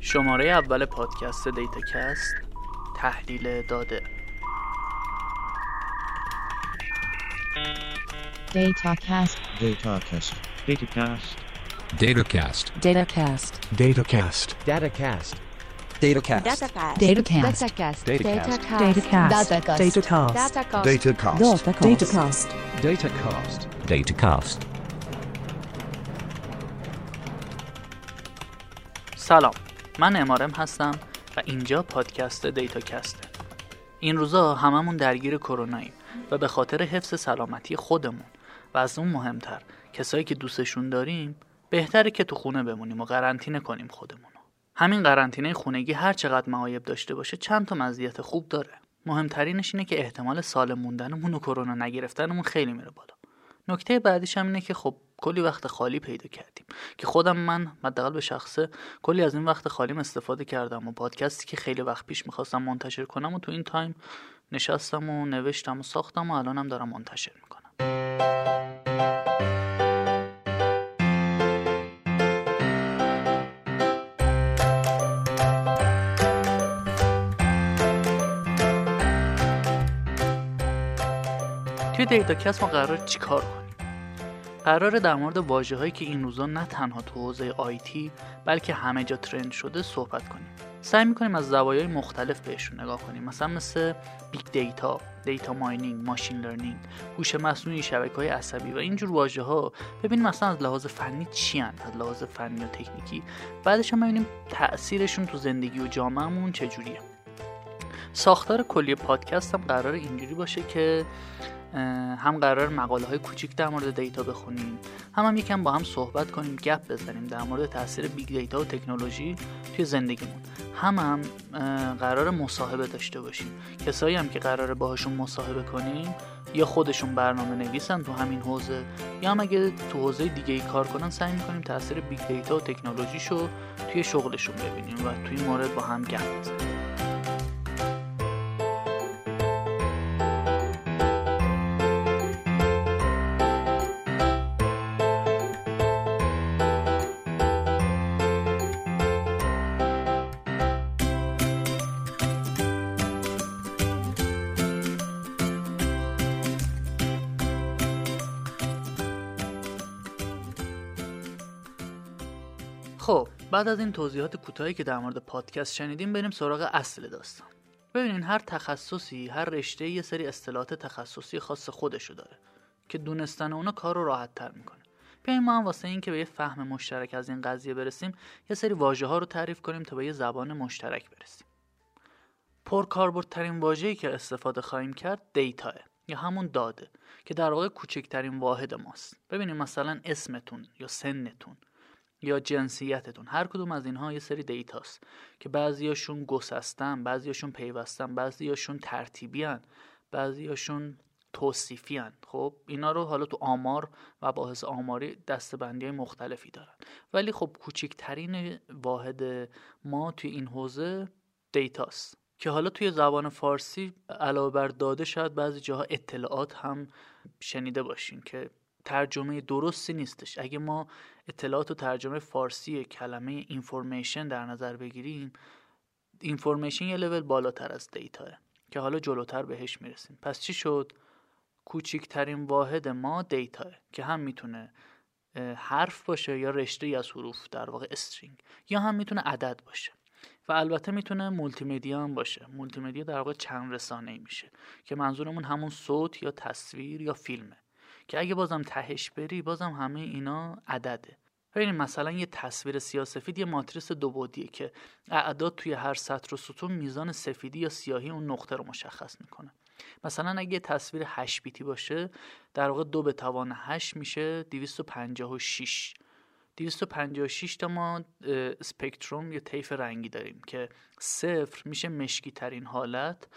شماره اول پادکست دیتا کست تحلیل داده Datacast. Datacast. Datacast. Datacast. Datacast. Datacast. Datacast. Datacast. Datacast. Datacast. Datacast. Datacast. Datacast. Datacast. Datacast. سلام. من امارم هستم و اینجا پادکست دیتا کسته این روزا هممون درگیر کروناییم و به خاطر حفظ سلامتی خودمون و از اون مهمتر کسایی که دوستشون داریم بهتره که تو خونه بمونیم و قرنطینه کنیم خودمون همین قرنطینه خونگی هر چقدر معایب داشته باشه چند تا مزیت خوب داره. مهمترینش اینه که احتمال سالم موندنمون و کرونا نگرفتنمون خیلی میره بالا. نکته بعدیش هم اینه که خب کلی وقت خالی پیدا کردیم. که خودم من حداقل به شخصه کلی از این وقت خالیم استفاده کردم و پادکستی که خیلی وقت پیش می‌خواستم منتشر کنم و تو این تایم نشستم و نوشتم و ساختم و الانم دارم منتشر می‌کنم. توی دیتاکست ما قراره چیکار کنیم؟ قراره در مورد واژه هایی که این روزا نه تنها تو حوزه IT بلکه همه جا trend شده صحبت کنیم. سعی می‌کنیم از زوایای مختلف بهشون نگاه کنیم مثلا مثل big data data mining machine learning هوش مصنوعی شبکه های عصبی و اینجور واژه ها ببینیم مثلا از لحاظ فنی چی هن؟ از لحاظ فنی و تکنیکی. بعدش هم ببینیم تاثیرشون تو زندگی و جامعهمون چجوریه. ساختار کلی پادکست هم قراره اینجوری باشه که هم قراره مقاله های کوچیک در مورد data بخونیم. هم هم یکم با هم صحبت کنیم گپ بزنیم در مورد تاثیر big data و تکنولوژی توی زندگیمون. هم هم قراره مصاحبه داشته باشیم. کسایی هم که قراره باهاشون مصاحبه کنیم یا خودشون برنامه نویسن تو همین حوزه یا هم اگه تو حوزه دیگه ای کار کنن سعی می‌کنیم تاثیر big data و تکنولوژیشو توی شغلشون ببینیم و توی مورد با هم گپ بزنیم. بعد از این توضیحات کوتاهی که در مورد پادکست شنیدیم بریم سراغ اصل داستان. ببینین هر تخصصی هر رشته یه سری اصطلاحات تخصصی خاص خودشو داره که دونستن اونا کار رو راحت تر می‌کنه. بیایم ما هم واسه این که به یه فهم مشترک از این قضیه برسیم یه سری واژه ها رو تعریف کنیم تا به یه زبان مشترک برسیم. پرکاربردترین واژه‌ای که استفاده خواهیم کرد دیتاه یا همون داده که در واقع کوچکترین واحد ماست. ببینیم مثلا اسمتون یا سنتون. یا جنسیتتون. هر کدوم از اینها یه سری دیتاست که بعضیاشون گسستن بعضیاشون پیوستن بعضیاشون ترتیبیان بعضیاشون توصیفیان. خب اینا رو حالا تو آمار و باحث آماری دستبندی های مختلفی دارن. ولی خب کوچکترین واحد ما توی این حوزه دیتاست که حالا توی زبان فارسی علاوه بر داده شاید بعضی جاها اطلاعات هم شنیده باشین که ترجمه درستی نیستش. اگه ما اطلاعات و ترجمه فارسی کلمه information در نظر بگیریم information یه level بالاتر از data ه که حالا جلوتر بهش می‌رسیم. پس چی شد؟ کوچکترین واحد ما data ه که هم می‌تونه حرف باشه یا رشته ای از حروف در واقع string یا هم می‌تونه عدد باشه. و البته می‌تونه مولتی مدیا هم باشه. مولتی مدیا در واقع چند رسانه ای میشه که منظورمون همون صوت یا تصویر یا فیلمه. که اگه بازم تهش بری بازم همه اینا عدده. ببینیم مثلا یه تصویر سیاسفید یه ماتریس دو بعدیه که اعداد توی هر سطر و ستون میزان سفیدی یا سیاهی اون نقطه رو مشخص می‌کنه. مثلا اگه تصویر 8 بیتی باشه در واقع دو به توان 8 میشه 256 256 تا ما اسپکتروم یا طیف رنگی داریم که صفر میشه مشکی ترین حالت.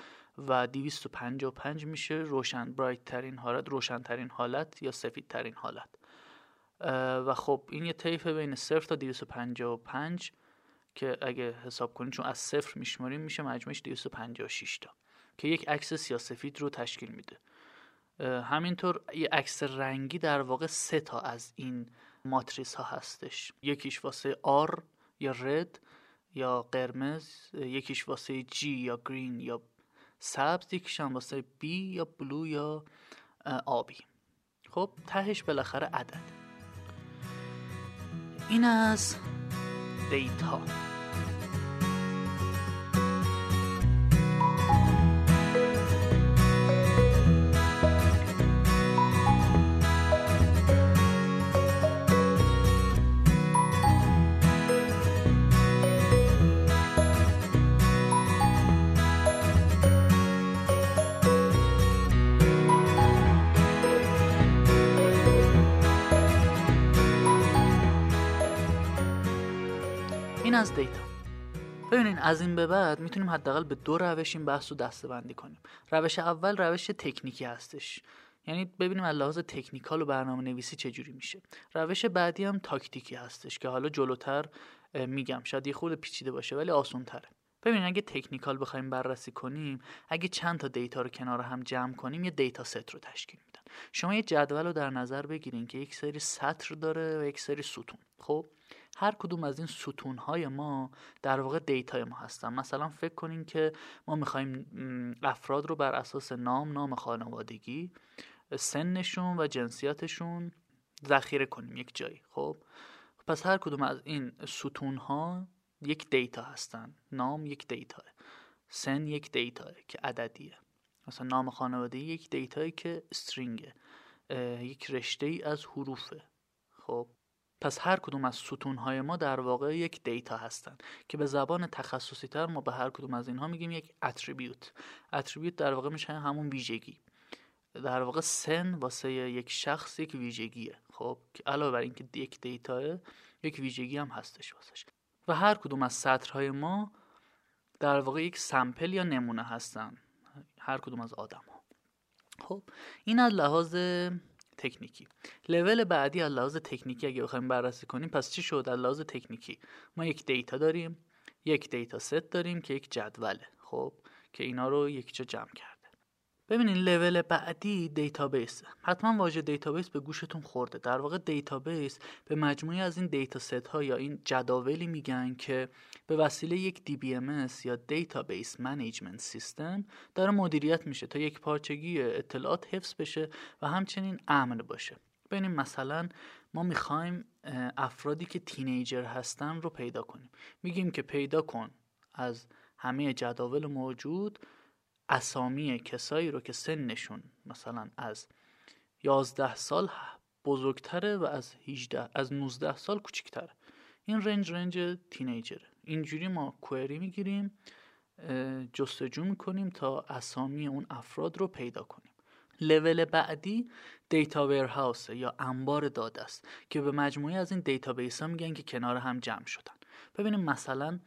و 255 میشه روشن برایت ترین حالت روشن ترین حالت یا سفید ترین حالت و خب این یه طیف بین 0 تا 255 که اگه حساب کنیم چون از صفر میشماریم میشه مجموعش 256 تا که یک عکس سیاسفید رو تشکیل میده. همینطور یه عکس رنگی در واقع سه تا از این ماتریس ها هستش. یکیش واسه آر یا رد یا قرمز یکیش واسه جی یا گرین یا سبز یکیش هم واسه بی یا بلو یا آبی. خب تهش بالاخره عدد. این از دیتا. از data. ببینین از این به بعد می‌تونیم حداقل به دو روش این بحث رو دسته بندی کنیم. روش اول روش تکنیکی هستش. یعنی ببینیم از لحاظ technical و برنامه نویسی چجوری میشه. روش بعدی هم تاکتیکی هستش که حالا جلوتر میگم. شاید یه خورده پیچیده باشه ولی آسون تره ببین اگه technical بخوایم بررسی کنیم اگه چند تا data رو کنار هم جمع کنیم یه dataset رو تشکیل میدن. شما یه جدول رو در نظر بگیرین که یک سری سطر داره و یک سری ستون. خب؟ هر کدوم از این ستون های ما در واقع data ی ما هستن. مثلا فکر کنین که ما می‌خوایم افراد رو بر اساس نام نام خانوادگی سنشون و جنسیتشون ذخیره کنیم یک جایی خب؟ پس هر کدوم از این ستون ها یک data هستن. نام یک data سن یک data که عددیه. مثلا نام خانوادگی یک data یی که string ه یک رشته ای از حروفه. خب؟ پس هر کدوم از ستونهای ما در واقع یک دیتا هستند که به زبان تخصصی تر ما به هر کدوم از اینها میگیم یک اتریبیوت اتریبیوت در واقع میشه همون ویژگی. در واقع سن واسه یک شخص یک ویژگیه. خب علاوه بر اینکه یک دیتا یک ویژگی هم هستش واسش. و هر کدوم از سطرهای ما در واقع یک سمپل یا نمونه هستن. هر کدوم از آدم ها خب این از لحاظ تکنیکی. لول بعدی از لحاظ تکنیکی اگه بخوایم بررسی کنیم پس چی شد؟ از لحاظ تکنیکی. ما یک data داریم یک dataset داریم که یک جدوله خب؟ که اینا رو یک جا جمع کرد ببینین level بعدی database. حتما واژه database به گوشتون خورده. در واقع database به مجموعی از این dataset ها یا این جداولی میگن که به وسیله یک DBMS یا database management system داره مدیریت میشه تا یکپارچگی اطلاعات حفظ بشه و همچنین امن باشه. ببینیم مثلا ما می‌خوایم افرادی که teenager هستن رو پیدا کنیم. میگیم که پیدا کن از همه جداول موجود اسامی کسایی رو که سنشون مثلا از 11 سال بزرگتره و از 18 از 19 سال کوچکتره این range range teenager ه. اینجوری ما query می‌گیریم جستجو می‌کنیم تا اسامی اون افراد رو پیدا کنیم. level بعدی data warehouse یا انبار داده است که به مجموعی از این database ها میگن که کنار هم جمع شدن. ببینیم مثلا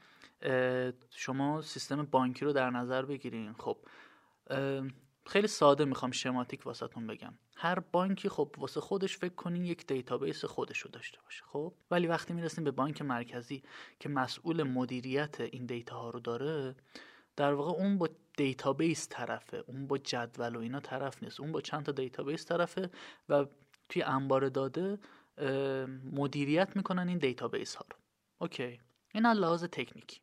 شما سیستم بانکی رو در نظر بگیرین. خب خیلی ساده می‌خوام schematic واسهتون بگم. هر بانکی خب واسه خودش فکر کنین یک database خودش رو داشته باشه. خب ولی وقتی می‌رسیم به بانک مرکزی که مسئول مدیریت این data ها رو داره در واقع اون با database طرفه. اون با جدول و اینا طرف نیست. اون با چند تا database طرفه و توی انبار داده مدیریت می‌کنن این database ها رو. OK. این لحاظ تکنیکی.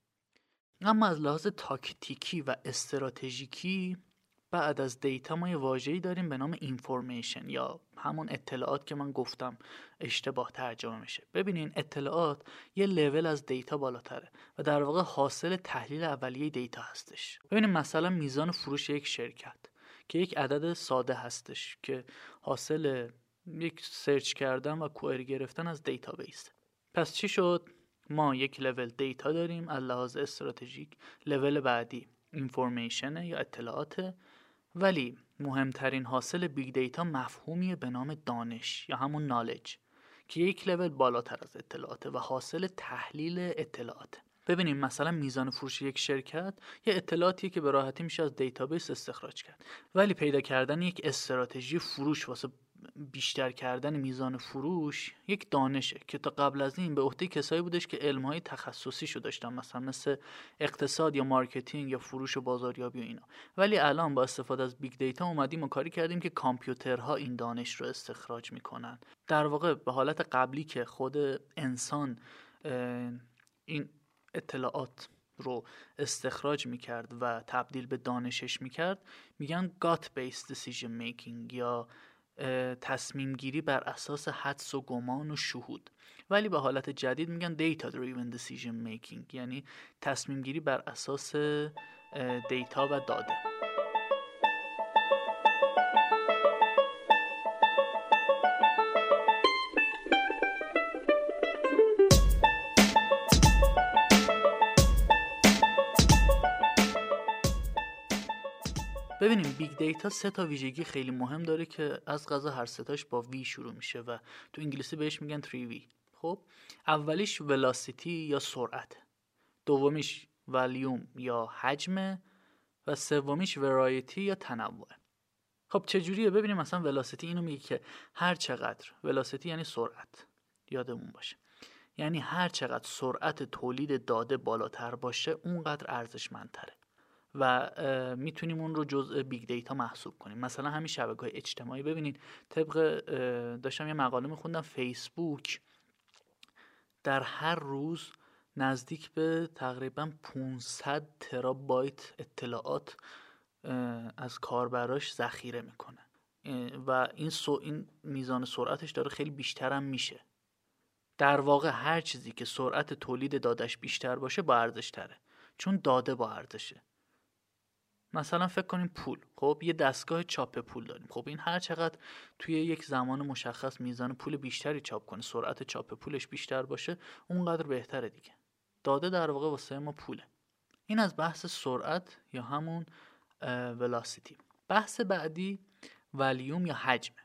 اما از لحاظ تاکتیکی و استراتژیکی بعد از دیتا ما یه واژه‌ای داریم به نام information یا همون اطلاعات که من گفتم اشتباه ترجمه میشه. ببینین اطلاعات یه level از data بالاتره و در واقع حاصل تحلیل اولیه data هستش. ببینین مثلا میزان فروش یک شرکت که یک عدد ساده هستش که حاصل یک search کردن و query گرفتن از database. پس چی شد؟ ما یک level data داریم از لحاظ استراتژیک level بعدی information یا اطلاعات. ولی مهمترین حاصل big data مفهومی به نام دانش یا همون knowledge که یک لول بالاتر از اطلاعاته و حاصل تحلیل اطلاعات ببینیم مثلا میزان فروش یک شرکت یه اطلاعاتی که به راحتی میشه از database استخراج کرد. ولی پیدا کردن یک استراتژی فروش واسه بیشتر کردن میزان فروش یک دانشه که تا قبل از این به عهده کسایی بودش که علمهای تخصصی شو داشتن مثلا مثل اقتصاد یا marketing یا فروش و بازاریابی و اینا. ولی الان با استفاده از big data اومدیم و کاری کردیم که کامپیوترها این دانش رو استخراج می‌کنن. در واقع به حالت قبلی که خود انسان این اطلاعات رو استخراج می‌کرد و تبدیل به دانشش می‌کرد میگن گات based decision making یا تصمیم گیری بر اساس حدس و گمان و شهود. ولی به حالت جدید میگن data driven decision making یعنی تصمیم گیری بر اساس دیتا و داده. ببینیم big data سه تا ویژگی خیلی مهم داره که از قضا هر ستاش با V شروع میشه و تو انگلیسی بهش میگن 3 V. خب اولیش velocity یا سرعت دومیش ولیوم یا حجم و سومیش variety یا تنوع. خب چجوریه؟ ببینیم مثلا velocity اینو میگه که هر چقدر velocity یعنی سرعت. یادمون باشه. یعنی هر چقدر سرعت تولید داده بالاتر باشه اونقدر ارزشمندتره. و می‌تونیم اون رو جزء big data محسوب کنیم. مثلا همین شبکه های اجتماعی. ببینید طبق داشتم یه مقاله میخوندم فیسبوک در هر روز نزدیک به تقریبا 500 ترابایت اطلاعات از کاربراش ذخیره می‌کنه. و این, این میزان سرعتش داره خیلی بیشتر هم میشه. در واقع هر چیزی که سرعت تولید دادش بیشتر باشه با ارزش تره چون داده با ارزشه. مثلا فکر کنیم پول. خب یه دستگاه چاپ پول داریم. خب این هر چقدر توی یک زمان مشخص میزان پول بیشتری چاپ کنه سرعت چاپ پولش بیشتر باشه اونقدر بهتره دیگه. داده در واقع واسه ما پوله. این از بحث سرعت یا همون velocity بحث بعدی ولیوم یا حجمه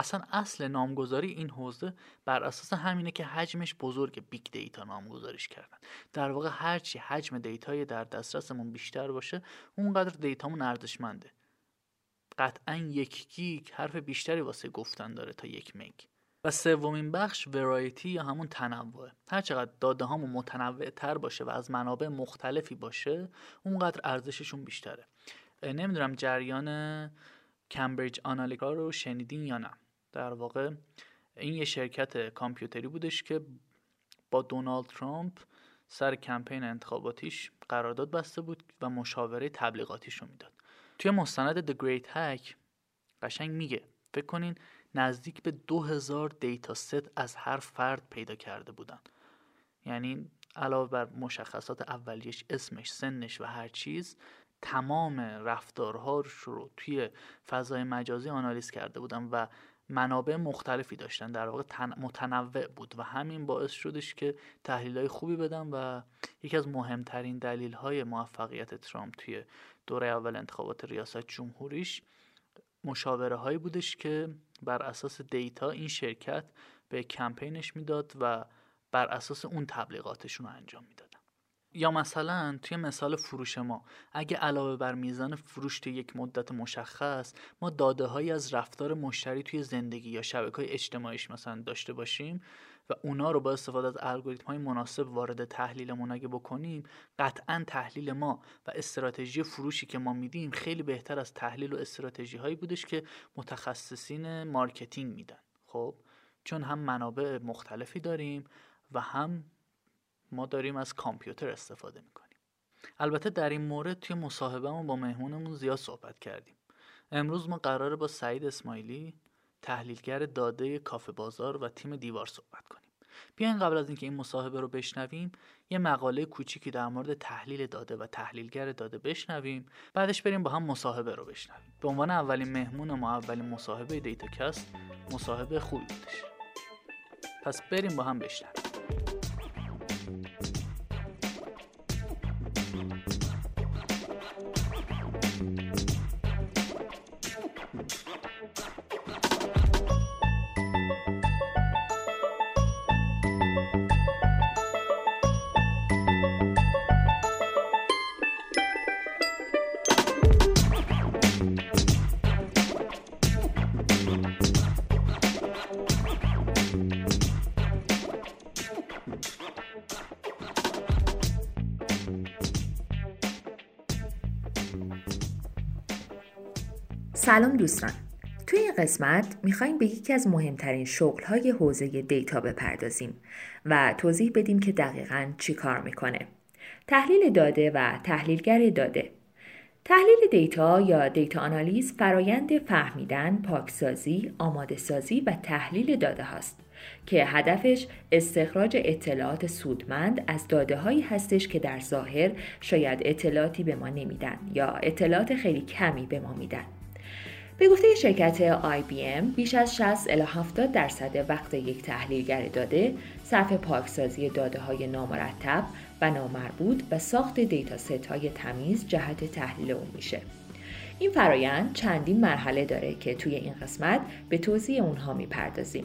اصلا اصل نامگذاری این حوزه بر اساس همینه که حجمش بزرگ big data نامگذاریش کردن. در واقع هرچی حجم data ی در دسترسمون بیشتر باشه اونقدر data مون ارزشمنده. قطعا یک گیگ حرف بیشتری واسه گفتن داره تا یک مگ. و سومین بخش variety یا همون تنوع. هرچقدر داده هامون متنوع تر باشه و از منابع مختلفی باشه اونقدر ارزششون بیشتره. نمی‌دونم جریان کمبریج آنالیتیکا رو شنیدین یا نه. در واقع این یه شرکت کامپیوتری بودش که با دونالد ترامپ سر کمپین انتخاباتیش قرارداد بسته بود و مشاوره تبلیغاتیش رو می‌داد. توی مستند The Great Hack قشنگ میگه فکر کنین نزدیک به 2000 دیتا ست از هر فرد پیدا کرده بودن. یعنی علاوه بر مشخصات اولیش اسمش سنش و هر چیز تمام رفتارها رو توی فضای مجازی آنالیز کرده بودن و منابع مختلفی داشتن. در واقع متنوع بود و همین باعث شدش که تحلیل های خوبی بدن و یکی از مهمترین دلیل های موفقیت ترامپ توی دوره اول انتخابات ریاست جمهوریش مشاوره هایی بودش که بر اساس دیتا این شرکت به کمپینش می‌داد و بر اساس اون تبلیغاتشون رو انجام می‌داد. یا مثلا توی مثال فروش ما اگه علاوه بر میزان فروش توی یک مدت مشخص ما داده هایی از رفتار مشتری توی زندگی یا شبکه های اجتماعیش مثلا داشته باشیم و اونا رو با استفاده از الگوریتم های مناسب وارد تحلیلمون اگه بکنیم قطعا تحلیل ما و استراتژی فروشی که ما میدیم خیلی بهتر از تحلیل و استراتژی هایی بودش که متخصصین marketing میدن. خب چون هم منابع مختلفی داریم و هم ما داریم از کامپیوتر استفاده می‌کنیم. البته در این مورد توی مصاحبهمون با مهمونمون زیاد صحبت کردیم. امروز ما قراره با سعید اسماعیلی تحلیلگر داده کافه بازار و تیم دیوار صحبت کنیم. بیاین قبل از اینکه این مصاحبه رو بشنویم یه مقاله کوچیکی در مورد تحلیل داده و تحلیلگر داده بشنویم. بعدش بریم با هم مصاحبه رو بشنویم. به عنوان اولین مهمون ما اولین مصاحبه دیتا کست مصاحبه خوبی بودش. پس بریم با هم بشنویم. سلام دوستان. توی این قسمت می‌خوایم به یکی از مهمترین شغلهای حوزه دیتا بپردازیم و توضیح بدیم که دقیقا چی کار می‌کنه. تحلیل داده و تحلیلگر داده. تحلیل دیتا یا دیتا آنالیز فرایند فهمیدن، پاکسازی، آماده سازی و تحلیل داده هاست که هدفش استخراج اطلاعات سودمند از داده هایی هستش که در ظاهر شاید اطلاعاتی به ما نمیدن یا اطلاعات خیلی کمی به ما میدن. به گفته شرکت IBM بیش از 60 الی 70 درصد وقت یک تحلیلگر داده صرف پاکسازی داده های نامرتب و نامربوط و ساخت دیتا ست های تمیز جهت تحلیل اون میشه. این فرایند چندین مرحله داره که توی این قسمت به توضیح اونها می‌پردازیم.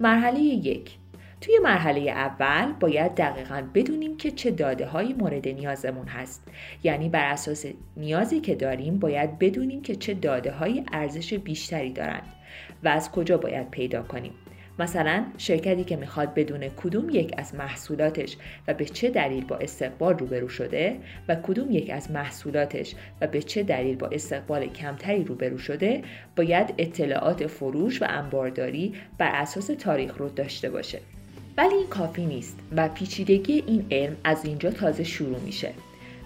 مرحله یک توی مرحله اول باید دقیقا بدونیم که چه داده های مورد نیازمون هست. یعنی بر اساس نیازی که داریم باید بدونیم که چه داده های ارزش بیشتری دارند و از کجا باید پیدا کنیم. مثلا شرکتی که می‌خواد بدون کدوم یک از محصولاتش و به چه دلیل با استقبال روبرو شده و کدوم یک از محصولاتش و به چه دلیل با استقبال کمتری روبرو شده باید اطلاعات فروش و انبارداری بر اساس تاریخ رو داشته باشه. ولی این کافی نیست و پیچیدگی این علم از اینجا تازه شروع میشه.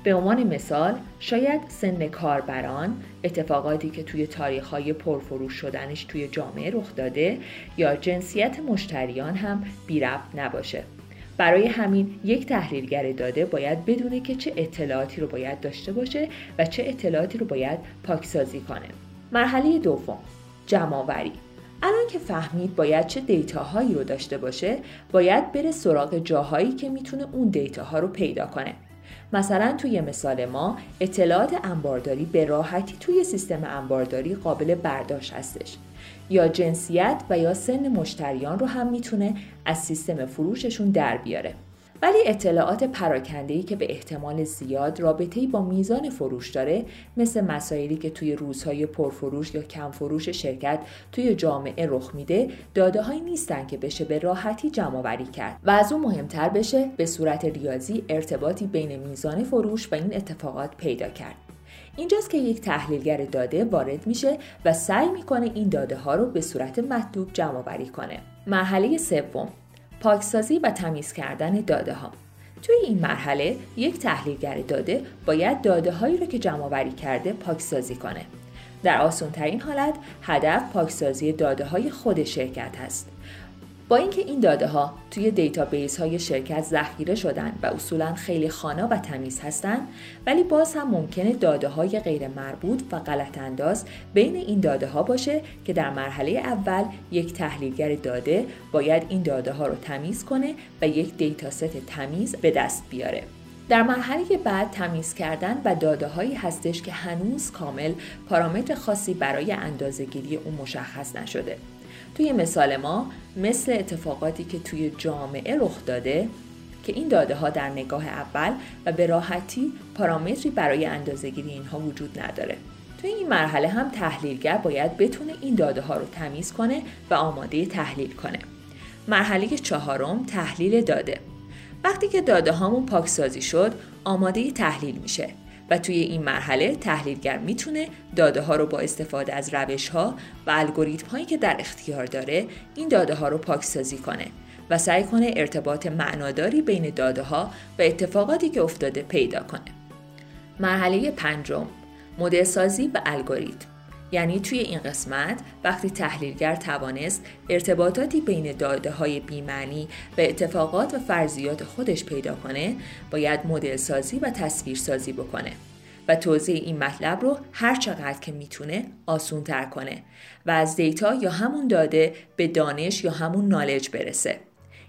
به عنوان مثال شاید سن کاربران اتفاقاتی که توی تاریخهای پرفروش شدنش توی جامعه رخ داده یا جنسیت مشتریان هم بی نباشه. برای همین یک تحلیلگر داده باید بدونه که چه اطلاعاتی رو باید داشته باشه و چه اطلاعاتی رو باید پاکسازی کنه. مرحله دوم جمعآوری. الان که فهمید باید چه دیتاهایی رو داشته باشه باید بره سراغ جاهایی که می‌تونه اون دیتاها رو پیدا کنه. مثلا توی مثال ما اطلاعات انبارداری به راحتی توی سیستم انبارداری قابل برداشت هستش. یا جنسیت و یا سن مشتریان رو هم می‌تونه از سیستم فروششون در بیاره. ولی اطلاعات پراکنده‌ای که به احتمال زیاد رابطه‌ای با میزان فروش داره مثل مسائلی که توی روزهای پرفروش یا کم فروش شرکت توی جامعه رخ میده داده هایی نیستن که بشه به راحتی جمع وری کرد. و از اون مهمتر بشه به صورت ریاضی ارتباطی بین میزان فروش و این اتفاقات پیدا کرد. اینجاست که یک تحلیلگر داده وارد میشه و سعی می‌کنه این داده ها رو به صورت مطلوب جمع وری کنه. مرحله سوم. پاکسازی و تمیز کردن داده ها توی این مرحله یک تحلیلگر داده باید داده هایی رو که جمع کرده پاکسازی کنه. در آسان ترین حالت هدف پاکسازی داده های خود شرکت است با اینکه این داده ها توی database های شرکت ذخیره شدن و اصولا خیلی خوانا و تمیز هستند ولی باز هم ممکنه داده های غیر مربوط و غلط انداز بین این داده ها باشه که در مرحله اول یک تحلیلگر داده باید این داده ها رو تمیز کنه و یک دیتاست تمیز به دست بیاره. در مرحله بعد تمیز کردن و داده هایی هستش که هنوز کامل پارامتر خاصی برای اندازهگیری اون مشخص نشده. توی مثال ما مثل اتفاقاتی که توی جامعه رخ داده که این داده ها در نگاه اول و به راحتی پارامتری برای اندازهگیری اینها وجود نداره. توی این مرحله هم تحلیلگر باید بتونه این داده ها رو تمیز کنه و آماده تحلیل کنه. مرحله چهارم تحلیل داده. وقتی که داده هامون پاکسازی شد آماده تحلیل میشه. و توی این مرحله تحلیلگر می‌تونه داده ها رو با استفاده از روش ها و الگوریتم هایی که در اختیار داره این داده ها رو پاکسازی کنه و سعی کنه ارتباط معناداری بین داده ها و اتفاقاتی که افتاده پیدا کنه. مرحله پنجم مدل سازی و الگوریتم یعنی توی این قسمت وقتی تحلیلگر توانست ارتباطاتی بین داده های بیمعنی و اتفاقات و فرضیات خودش پیدا کنه باید مدل سازی و تصویر سازی بکنه. و توضیح این مطلب رو هر چقدر که می‌تونه آسون تر کنه و از دیتا یا همون داده به دانش یا همون نالج برسه.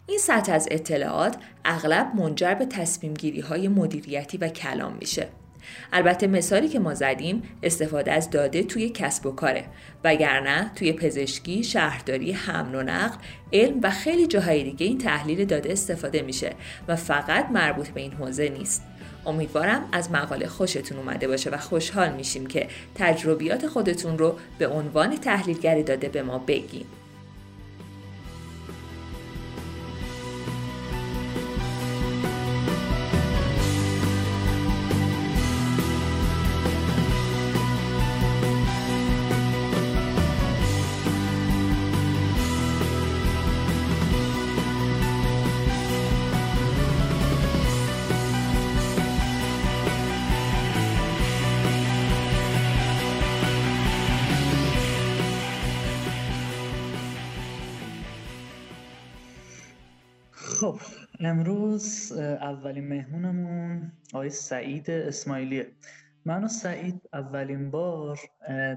این سطح از اطلاعات اغلب منجر به تصمیم گیری های مدیریتی و کلام میشه. البته مثالی که ما زدیم استفاده از داده توی کسب و کاره وگرنه توی پزشکی، شهرداری، حمل و نقل، علم و خیلی جاهای دیگه این تحلیل داده استفاده میشه و فقط مربوط به این حوزه نیست. امیدوارم از مقاله خوشتون اومده باشه و خوشحال میشیم که تجربیات خودتون رو به عنوان تحلیلگر داده به ما بگین. امروز اولین مهمونمون آقای سعید اسماعیلیه. من و سعید اولین بار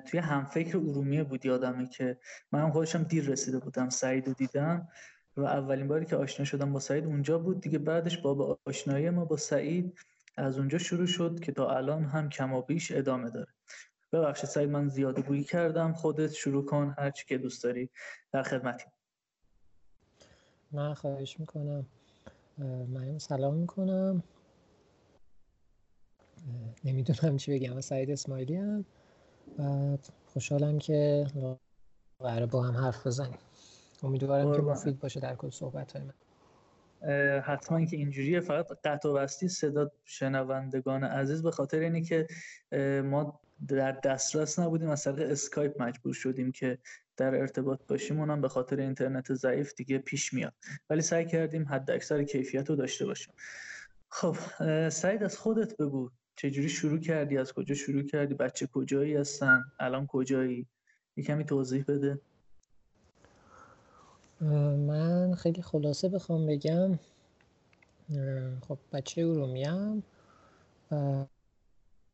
توی همفکر ارومیه بود یادمه که من خودشم دیر رسیده بودم سعید رو دیدم و اولین باری که آشنا شدم با سعید اونجا بود. دیگه بعدش با آشنایی ما با سعید از اونجا شروع شد که تا الان هم کمابیش ادامه داره. ببخشید سعید من زیاده گویی کردم. خودت شروع کن هرچی که دوست داری در خدمتی من خواهش می‌کنم. من سلام می‌کنم. نمی‌دونم چی بگم. سعید اسماعیلی هم. و خوشحالم که قراره با هم حرف بزنیم. امیدوارم که مفید باشه در کل صحبت های من حتما که اینجوریه. فقط قطع و بستی صدا شنوندگان عزیز به خاطر اینه که ما در دسترس نبودیم از طریق اسکایپ مجبور شدیم که در ارتباط باشیم. اونم به خاطر اینترنت ضعیف دیگه پیش میاد. ولی سعی کردیم حد اکثر کیفیت رو داشته باشیم. خب سعید از خودت بگو. چجوری شروع کردی؟ از کجا شروع کردی؟ بچه کجایی هستن؟ الان کجایی؟ یه کمی توضیح بده. من خیلی خلاصه بخوام بگم. خب بچه ارومیم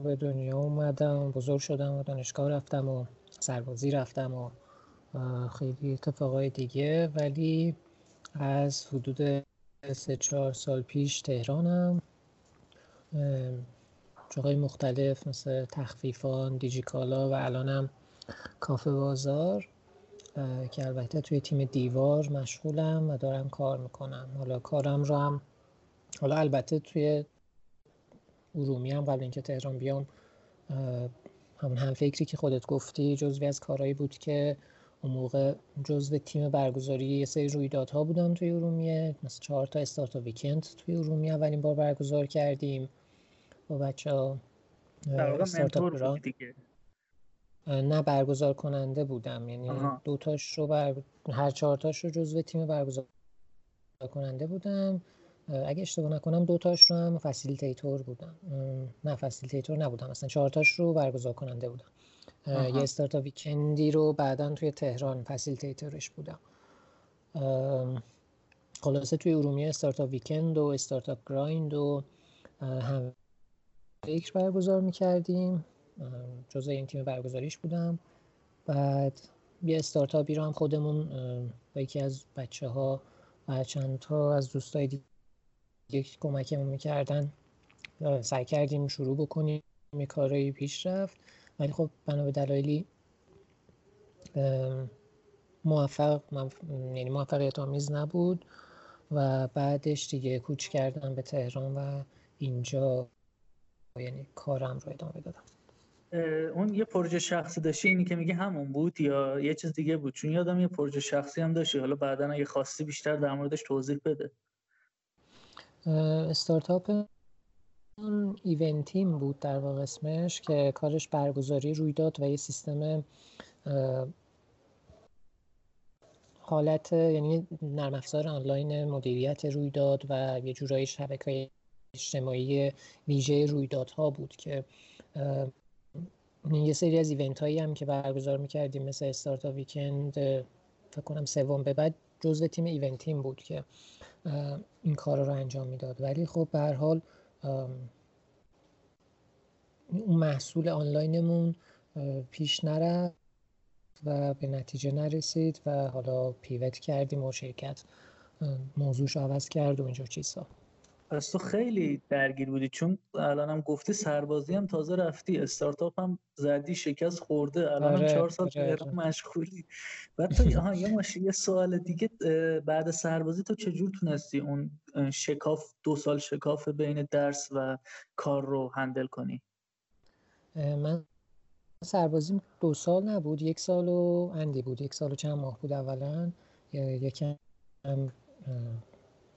به دنیا اومدم بزرگ شدم و دانشگاه رفتم و سربازی رفتم و خیلی اتفاقای دیگه. ولی از حدود سه چهار سال پیش تهرانم. جاهای مختلف مثل تخفیفان دیجیکالا و الانم کافه بازار. که البته توی تیم دیوار مشغولم و دارم کار می‌کنم. حالا کارم رو هم حالا البته توی ارومی هم قبل اینکه تهران بیام همون هم فکری که خودت گفتی جزوی از کارهایی بود که اون موقع جزو تیم برگزاری یه سری رویدادها بودم توی ارومیه مثل چهار تا استارت ویکند توی ارومیه اولین بار برگزار کردیم با بچه ها استارتاپ دیگه. نه برگزار کننده بودم. یعنی دو تاش رو بر... هر چهار تاش رو جزو تیم برگزار کننده بودم. اگه اشتباه نکنم دو تاش رو هم facilitator بودم نه facilitator نبودم اصلا چهار تاش رو برگزار کننده بودم یه startup weekend ی رو بعدا توی تهران facilitator ش بودم خلاصه توی ارومیه startup weekend و Startup Grind و هم فکر برگزار می‌کردیم. جزء این تیم برگزاریش بودم. بعد یه استارتاپی رو هم خودمون با یکی از بچه ها و چند تا از دوستای دیگه کمکمون می‌کردن. سعی کردیم شروع بکنیم. یه کارایی پیش رفت. ولی خب بنا به دلایلی موفق یعنی موفقیت آمیز نبود. و بعدش دیگه کوچ کردم به تهران و اینجا یعنی کارم رو ادامه دادم. اون یه پروژه شخصی داشتی؟ اینی که میگه همون بود یا یه چیز دیگه بود؟ چون یادم یه پروژه شخصی هم داشتی. حالا بعدا اگه خواستی بیشتر در موردش توضیح بده. استارتاپ ایونتیم بود در واقع اسمش که کارش برگزاری رویداد و یه سیستم حالت یعنی نرم افزار آنلاین مدیریت رویداد و یه جورایی شبکه اجتماعی ویژه رویدادها بود که یه سری از ایونت هایی هم که برگزار می‌کردیم مثل استارتا ویکند فکر کنم سوم به بعد جزو تیم ایونتیم بود که این کار رو انجام می‌داد. ولی خب به هر حال اون محصول آنلاینمون پیش نرفت و به نتیجه نرسید و حالا پیوت کردیم و شرکت موضوعش عوض کرد و اینجور چیزها پس تو خیلی درگیر بودی چون الان هم گفتی سربازی هم تازه رفتی. استارتاپ هم زدی شکست خورده. الان هم آره، چهار سال آره، آره. مشغولی. بعد تو یه ماشین یه سوال دیگه بعد سربازی تو چجور تونستی اون شکاف دو سال شکاف بین درس و کار رو هندل کنی؟ من سربازیم دو سال نبود. یک سال و اندی بود. یک سال و چند ماه بود اولا. یکم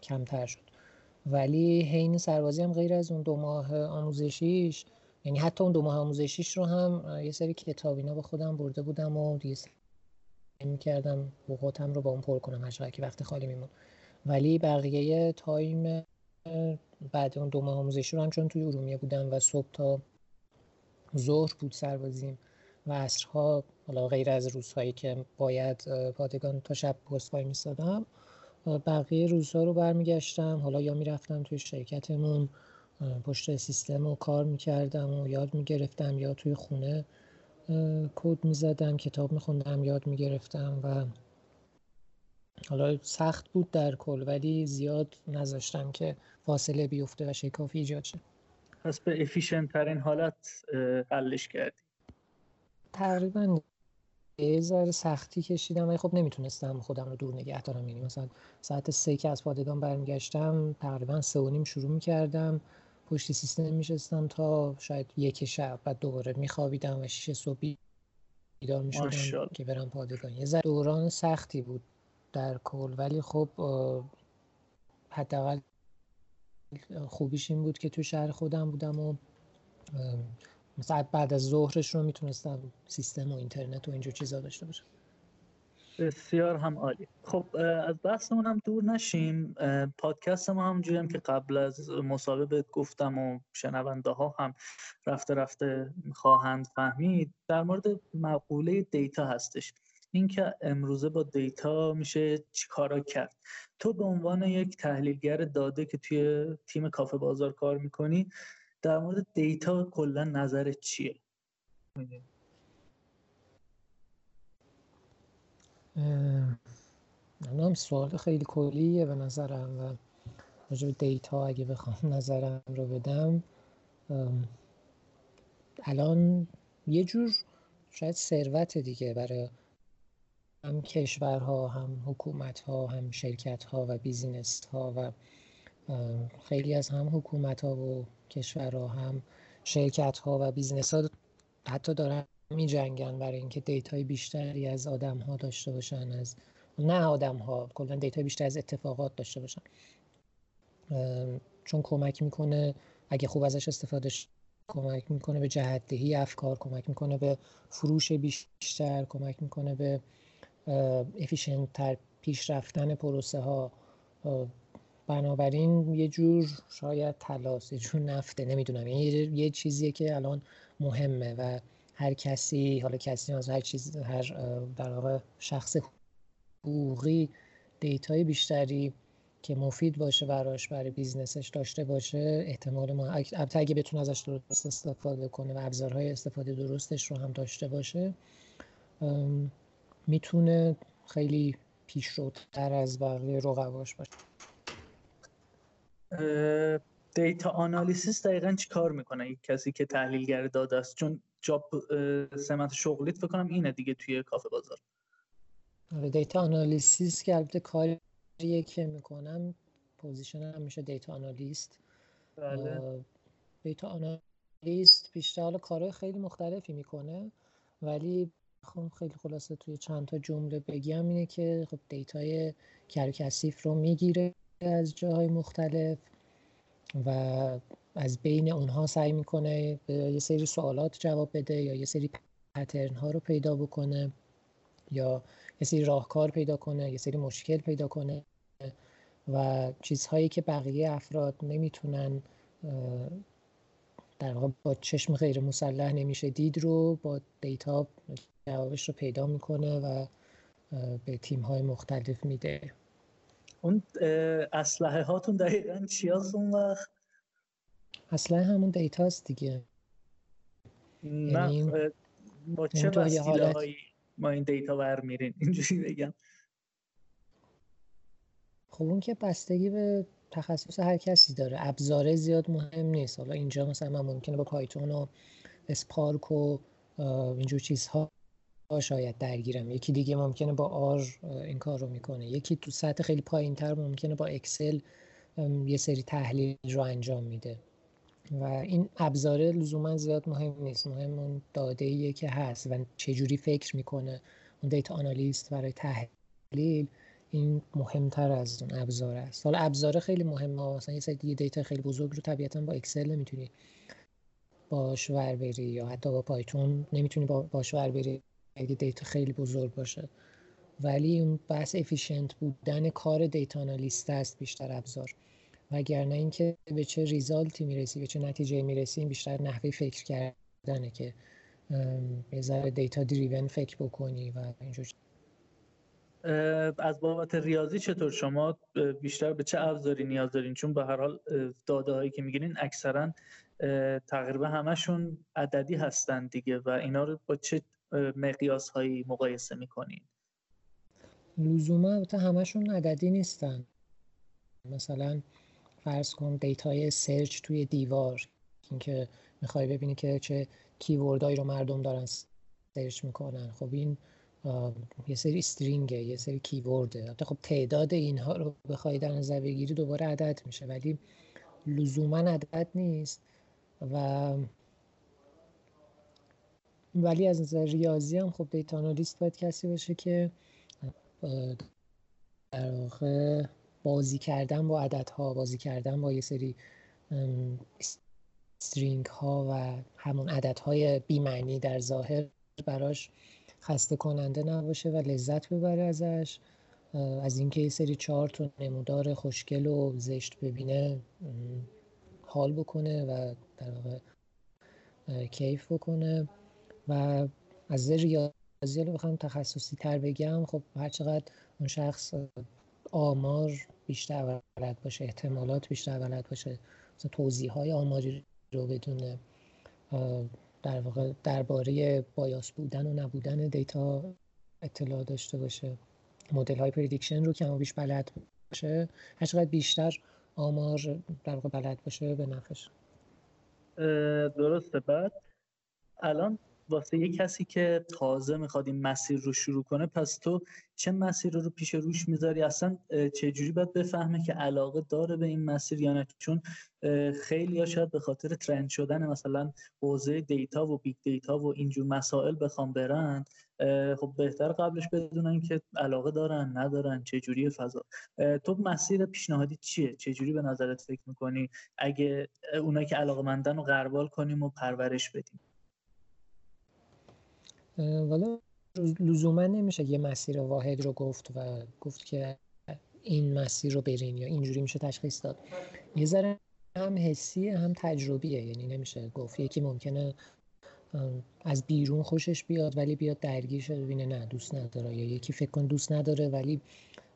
کمتر شد. ولی حین سربازی هم غیر از اون دو ماه آموزشیش یعنی حتی اون دو ماه آموزشیش رو هم یه سری کتابینا با خودم برده بودم و دیگه کردم اوقاتم رو با اون پر کنم هر که وقت خالی میمون. ولی بقیه تایم بعد اون دو ماه آموزشی رو هم چون توی ارومیه بودم و صبح تا ظهر بود سربازیم و عصرها حالا غیر از روزهایی که باید پادگان تا شب پست وای میستادم بقیه روزها رو برمیگشتم. حالا یا می‌رفتم توی شرکتمون پشت سیستم و کار می‌کردم و یاد می‌گرفتم یا توی خونه کد می‌زدم کتاب میخوندم یاد می‌گرفتم و حالا سخت بود در کل ولی زیاد نذاشتم که فاصله بیفته و شکافی ایجاد شه. پس به افیشنت ترین حالت حلش کردی. تقریبا یه ذره سختی کشیدم ولی خب نمی‌تونستم خودم رو دور نگه دارم. یعنی مثلا ساعت سه که از پادگان برمیگشتم تقریبا سه و نیم شروع می‌کردم. پشت سیستم میشستم تا شاید یک شب. بعد دوباره میخوابیدم و شیش صبح بیدار می‌شدم که برم پادگان. یه ذره دوران سختی بود در کل ولی خب حداقل خوبیش این بود که تو شهر خودم بودم و مثلا بعد از ظهرش رو می‌تونستم سیستم و اینترنت و اینجور چیزا داشته باشم. بسیار هم عالی. خب از بحثمون هم دور نشیم. پادکست ما هم هم که قبل از بهت گفتم و شنونده ها هم رفته رفته خواهند فهمید در مورد مقوله دیتا هستش. اینکه امروزه با دیتا میشه چیکارا کرد. تو به عنوان یک تحلیلگر داده که توی تیم کافه بازار کار می‌کنی در مورد دیتا کلا نظرت چیه؟ هم سوال خیلی کلیه به نظرم و راجع به دیتا اگه بخوام نظرم رو بدم الان یه جور شاید ثروت دیگه برای هم کشورها هم حکومتها هم شرکتها و business ها و خیلی از هم حکومت ها و کشورها هم شرکت ها و business ها حتی دارن می جنگن برای اینکه data ی بیشتری از آدم ها داشته باشن از نه آدم ها کلا data ی بیشتر از اتفاقات داشته باشن. چون کمک می‌کنه اگه خوب ازش استفاده کمک می‌کنه به جهتدهی افکار کمک می‌کنه به فروش بیشتر کمک می‌کنه به افیشنت تر پیش رفتن پروسه ها بنابراین یه جور شاید تلاس یه جور نفته نمی‌دونم. یعنی یه چیزیه که الان مهمه و هر کسی حالا کسی از هر چیز هر در واقع شخص حقوقی data ی بیشتری که مفید باشه براش برای business ش داشته باشه احتمال ما البته اگه بتونه ازش درست استفاده کنه و ابزارهای استفاده درستش رو هم داشته باشه می‌تونه خیلی پیشروتر از بقیه رقباش باشه. data analysis دقیقا چی کار می‌کنه؟ یک کسی که تحلیلگر داده است. چون job سمت شغلیت فکر کنم اینه دیگه توی کافه بازار. آره data analysis که البته کاریه که می‌کنم. position م هم میشه data analyst. بله. data analyst بیشتر حالا کارهای خیلی مختلفی می‌کنه. ولی خب خیلی خلاصه توی چند تا جمله بگم اینه که خب data ی کثیف رو می‌گیره. از جاهای مختلف و از بین اونها سعی می‌کنه یه سری سوالات جواب بده یا یه سری پترن ها رو پیدا بکنه یا یه سری راهکار پیدا کنه یه سری مشکل پیدا کنه و چیزهایی که بقیه افراد نمی‌تونن در واقع با چشم غیر مسلح نمیشه دید رو با دیتا جوابش رو پیدا می‌کنه و به تیم های مختلف میده. اون اسلحه هاتون دقیقا چی هست اون وقت؟ اسلحه همون data ست دیگه. نه یعنی با چه وسیله هایی ما این data ور میرین اینجوری بگم. خب اون که بستگی به تخصص هر کسی داره. ابزاره زیاد مهم نیست. حالا اینجا مثلا من ممکنه با Python و Spark و اینجور چیزها شاید درگیرم. یکی دیگه ممکنه با R این کار رو می‌کنه. یکی تو سطح خیلی پایین تر ممکنه با Excel یه سری تحلیل رو انجام میده. و این ابزاره لزوما زیاد مهم نیست. مهم اون داده ایه که هست و چجوری فکر می‌کنه. اون data analyst برای تحلیل این مهمتر از اون ابزار است. حالا ابزاره خیلی مهمه. مثلا یه سری data خیلی بزرگ رو طبیعتا با Excel نمی‌تونی باش ور بری یا حتی با Python نمی‌تونی باش ور بری. اگه data خیلی بزرگ باشه. ولی اون بحث efficient بودن کار data analyst است بیشتر ابزار. وگرنه اینکه به چه result ی می‌رسی به چه نتیجه می‌رسی این بیشتر نحوه فکر کردنه که یه ذره data driven فکر بکنی و اینجور از بابت ریاضی چطور شما؟ بیشتر به چه ابزاری نیاز دارین؟ چون به هر حال داده هایی که می‌گیرین اکثرا تقریبا همشون عددی هستن دیگه و اینا رو با چه مقیاس هایی مقایسه می‌کنین؟ لزوما همشون عددی نیستن. مثلا فرض کن data ی search توی دیوار اینکه می‌خوای ببینی که چه keyword هایی رو مردم دارن search می‌کنن. خب این یه سری string ه یه سری keyword ه خب تعداد اینها رو بخوای در نظر بگیری دوباره عدد میشه. ولی لزوما عدد نیست و ولی از نظر ریاضی هم خب دیتا آنالیست باید کسی باشه که در واقع بازی کردن با عددها بازی کردن با یه سری استرینگ ها و همون عددهای بیمعنی در ظاهر براش خسته کننده نباشه و لذت ببره ازش. از اینکه یه سری چارت و نمودار خوشگل و زشت ببینه حال بکنه و در واقع کیف بکنه. و از ریاضی رو بخوام تخصصی تر بگم خب هرچقدر اون شخص آمار بیشتر بلد باشه احتمالات بیشتر بلد باشه مثلا توزیع های آماری رو بدونه در واقع درباره bias بودن و نبودن data اطلاع داشته باشه. مدل های prediction رو که بیشتر بلد باشه هرچقدر بیشتر آمار در واقع بلد باشه به نفعشه درسته. بعد الان واسه یه کسی که تازه می‌خواد این مسیر رو شروع کنه پس تو چه مسیر رو پیش روش می‌ذاری؟ اصلا چه جوری باید بفهمه که علاقه داره به این مسیر یا نه؟ چون خیلی ها شاید به خاطر trend شدن مثلا حوزه data و big data و اینجور مسائل بخوان برن خب بهتر قبلش بدونن که علاقه دارن ندارن چه جوری فضا تو مسیر پیشنهادی چیه؟ چه جوری به نظرت فکر می‌کنی؟ اگه اونایی که علاقه مندن رو غربال کنیم و پرورش بدیم. والا لزوما نمیشه یه مسیر واحد رو گفت و گفت که این مسیر رو برین یا اینجوری میشه تشخیص داد. یه ذره هم حسی هم تجربیه یعنی نمیشه گفت. یکی ممکنه از بیرون خوشش بیاد ولی بیاد درگیر شد ببینه نه دوست نداره. یا یکی فکر کن دوست نداره ولی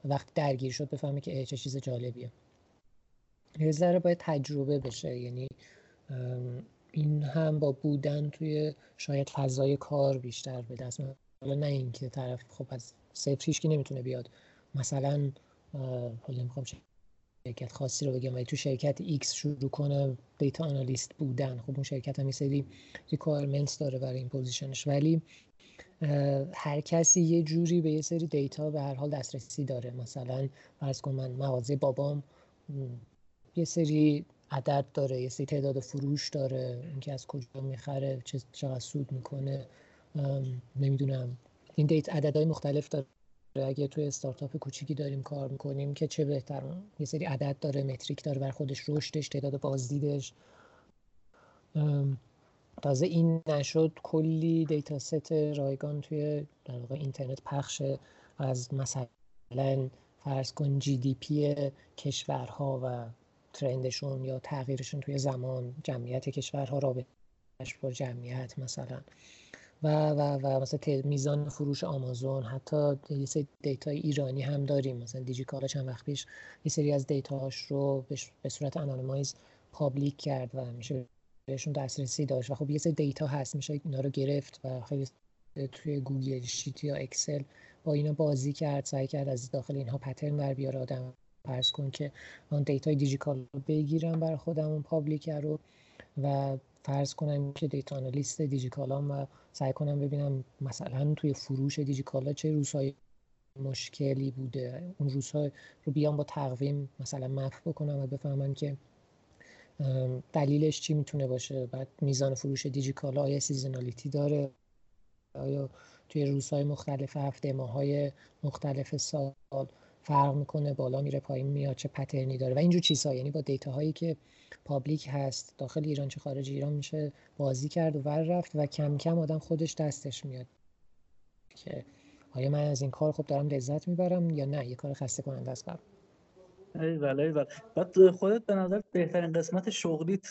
وقتی درگیر شد بفهمه که چه چیز جالبیه. یه ذره باید تجربه بشه یعنی این هم با بودن توی شاید فضای کار بیشتر به دست حالا نه اینکه طرف خب از صفر که نمی‌تونه بیاد. مثلا حالا نمی‌خوام شرکت خاصی رو بگم ولی تو شرکت X شروع کنه دیتا آنالیست بودن خب اون شرکت هم یه سری requirements داره برای این position ش ولی هر کسی یه جوری به یه سری data به هر حال دسترسی داره. مثلا فرض کن من مغازه بابام یه سری عدد داره یه سری تعداد فروش داره اینکه از کجا می‌خره چه چقدر سود می‌کنه. نمی‌دونم. این data عددهای مختلف داره. اگه توی استارتاپ کوچیکی داریم کار می‌کنیم که چه بهتر. یه سری عدد داره metric داره برا خودش رشدش تعداد بازدیدش. تازه این نشد کلی data set رایگان توی در واقع اینترنت پخشه از مثلا فرض کن GDP کشورها و trend شون یا تغییرشون توی زمان جمعیت کشورها رابطش با جمعیت مثلا. و و و مثلا میزان فروش آمازون حتی یه سری data ی ایرانی هم داریم. مثلا دیجیکالا چند وقت پیش یه سری از data هاش رو به صورت anonymize public کرد و میشه بهشون دسترسی داشت. و خب یه سری data هست میشه اینا رو گرفت و خیلی توی Google Sheet یا اکسل با اینا بازی کرد سعی کرد از داخل اینها pattern در بیاره. آدم فرض کن که آن data ی دیجیکالا رو بگیرم برای خودم اون public رو و فرض کنم که data analyst دیجیکالام و سعی کنم ببینم مثلا توی فروش دیجیکالا چه روزهای مشکلی بوده اون روزها رو بیام با تقویم مثلا map بکنم و بفهمم که دلیلش چی می‌تونه باشه. بعد میزان فروش دیجیکالا آیا seasonality داره؟ آیا توی روزهای مختلف هفته ماهای مختلف سال؟ فرق می‌کنه بالا میره پایین میاد چه pattern ی داره. و اینجور چیزها. یعنی با data هایی که public هست داخل ایران چه خارج ایران میشه بازی کرد و ور رفت و کم کم آدم خودش دستش میاد. که آیا من از این کار خب دارم لذت می‌برم یا نه؟ یه کار خسته کننده است برام. ایول ایول. بعد خودت به نظر بهترین قسمت شغلیت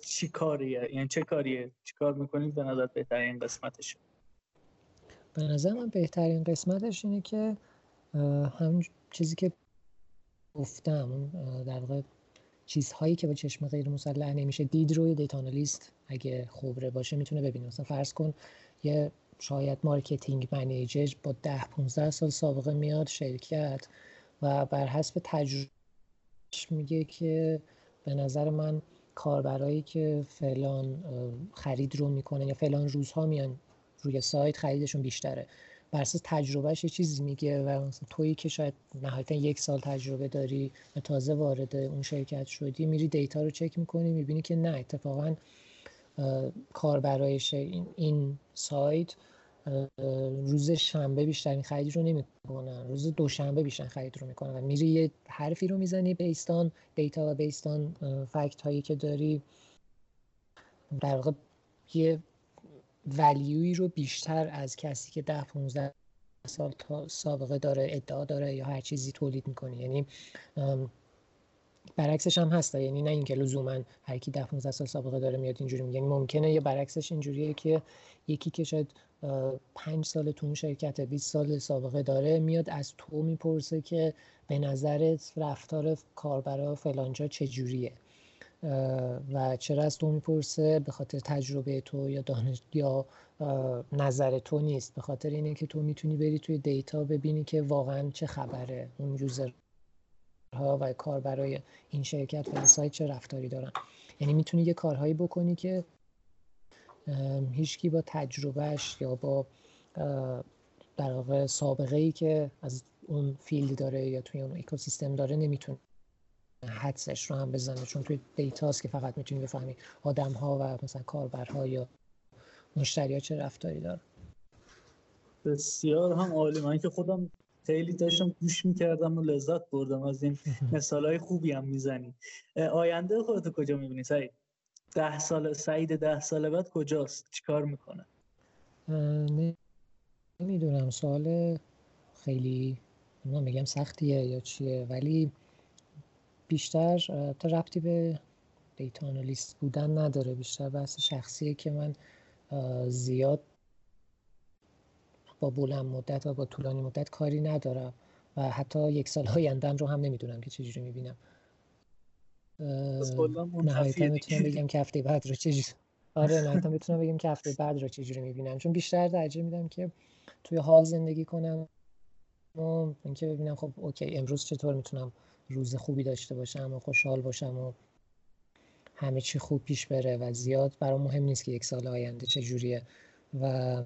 چی کاریه؟ یعنی چه کاریه؟ چی کار می‌کنی به نظر بهترین قسمتش؟ به نظر من بهترین قسمتش اینه که هم چیزی که گفتم در واقع چیزهایی که با چشم غیر مسلح نمیشه. دید روی دیتا آنالیست اگه خبره باشه می‌تونه ببینه. مثلا فرض کن یه شاید marketing manager با ده 15 سال سابقه میاد شرکت و بر حسب تجربه میگه که به نظر من کاربرایی که فلان خرید رو می‌کنن یا فلان روزها میان روی سایت خریدشون بیشتره. بر اساس تجربهش یه چیزی میگه و مثلا تویی که شاید نهایتا یک سال تجربه داری و تازه وارد اون شرکت شدی میری data رو چک می‌کنی می‌بینی که نه اتفاقا کاربرای این, این سایت روز شنبه بیشترین خرید رو نمی‌کنن روز دوشنبه بیشترین خرید رو می‌کنن و میری یه حرفی رو می‌زنی بیستان دیتا و بیستان فکت هایی که داری. در واقع یه ولیوی رو بیشتر از کسی که ده 15 سال سابقه داره ادعا داره یا هر چیزی تولید می‌کنی یعنی برعکسش هم هست. یعنی نه اینکه لزوما هر کی 10 15 سال سابقه داره میاد اینجوری میگه. یعنی ممکنه یه برعکسش اینجوریه که یکی که شاید 5 سال تو اون شرکت 20 سال سابقه داره میاد از تو می‌پرسه که به نظرت رفتار کاربرا فلانجا چجوریه. و چرا از تو می‌پرسه به خاطر تجربه تو یا دانش یا نظر تو نیست. به خاطر اینه که تو می‌تونی بری توی دیتا ببینی که واقعا چه خبره. اون یوزر ها و کاربرای این شرکت و این سایت چه رفتاری دارن. یعنی می‌تونی یه کارهایی بکنی که هیچکی با تجربهش یا با در واقع سابقه ای که از اون field داره یا توی اون اکوسیستم داره نمی‌تونه. حدسش رو هم بزنه چون توی data ست که فقط می‌تونی بفهمی آدم ها و مثلا کاربرها یا مشتری ها چه رفتاری دارن. بسیار هم عالی. من که خودم خیلی داشتم گوش می‌کردم و لذت بردم از این مثال های خوبی هم می‌زنی. آینده خودتو کجا می‌بینی سعید؟ ده سال سعید ده سال بعد کجاست؟ چیکار می‌کنه؟ نمی‌دونم. سوال خیلی من بگم سختیه یا چیه ولی بیشتر تا ربطی به دیتا آنالیست بودن نداره. بیشتر بحث شخصیه که من زیاد با بلند مدت و با طولانی مدت کاری ندارم و حتی یک سال آیندهم رو هم نمی‌دونم که چجوری می‌بینم. نهایتا می‌تونم بگم که هفته بعد رو چجوری آره نهایتا می‌تونم بگم که هفته بعد رو چجوری می‌بینم. چون بیشتر ترجیح میدم که توی حال زندگی کنم و اینکه ببینم خب اوکی امروز چطور می‌تونم روز خوبی داشته باشم و خوشحال باشم و همه چی خوب پیش بره و زیاد برام مهم نیست که یک سال آینده چجوریه و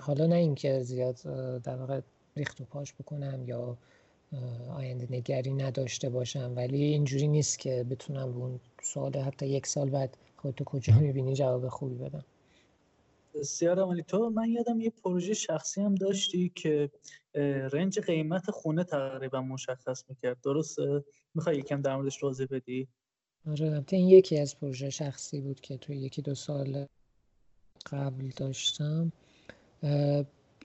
حالا نه اینکه زیاد در واقع ریخت و پاش بکنم یا آینده نگری نداشته باشم. ولی اینجوری نیست که بتونم اون سوال حتی یک سال بعد خودتو کجا می‌بینی جواب خوبی بدم. بسیار عمالی تو من یادم یه پروژه شخصی هم داشتی که رنج قیمت خونه تقریبا مشخص می‌کرد. درسته؟ می‌خوای یکم در موردش توضیح بدی؟ آره این یکی از پروژه شخصی بود که توی یکی دو سال قبل داشتم.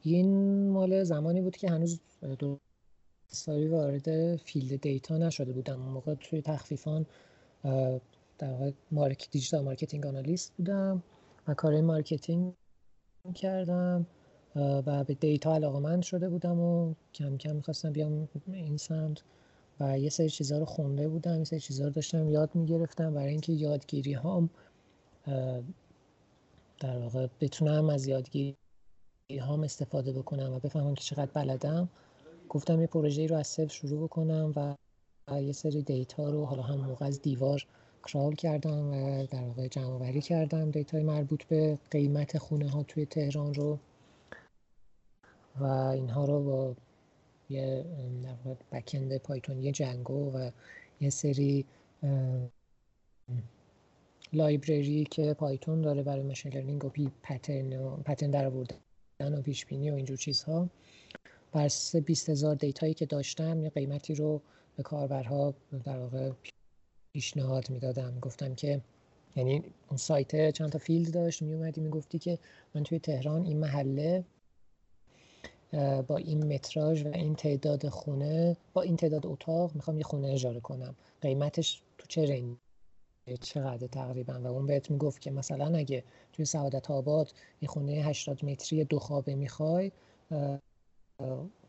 این مال زمانی بود که هنوز دو سالی وارد field data نشده بودم اون موقع توی تخفیفان در واقع مارک digital marketing analyst بودم و کار marketing کردم و به data علاقه‌مند شده بودم و کم کم می‌خواستم بیام این سمت و یه سری چیزها رو خونده بودم یه سری چیزها رو داشتم یاد می‌گرفتم برای اینکه یادگیری هام در واقع بتونم از یادگیری هام استفاده بکنم و بفهمم که چقدر بلدم. گفتم یه پروژه رو از صفر شروع بکنم و یه سری data رو حالا اون موقع از دیوار crawl کردم و در واقع جمع آوری کردم data ی مربوط به قیمت خونه ها توی تهران رو. و اینها رو با یه backend پایتونی جنگو و یه سری library که پایتون داره برای machine learning و پی pattern و pattern در آوردن و پیش بینی و اینجور چیزها. بر اساس 20 هزار data یی که داشتم یه قیمتی رو به کاربرها در واقع پیشنهاد می‌دادم. گفتم که یعنی اون سایت چند تا field داشت می اومدی می‌گفتی که من توی تهران این محله با این متراژ و این تعداد خونه با این تعداد اتاق می‌خوام یه خونه اجاره کنم. قیمتش تو چه رنج؟ چقدر تقریبا؟ و اون بهت می‌گفت که مثلا اگه توی سعادت آباد یه خونه 80 متری دو خوابه می‌خوای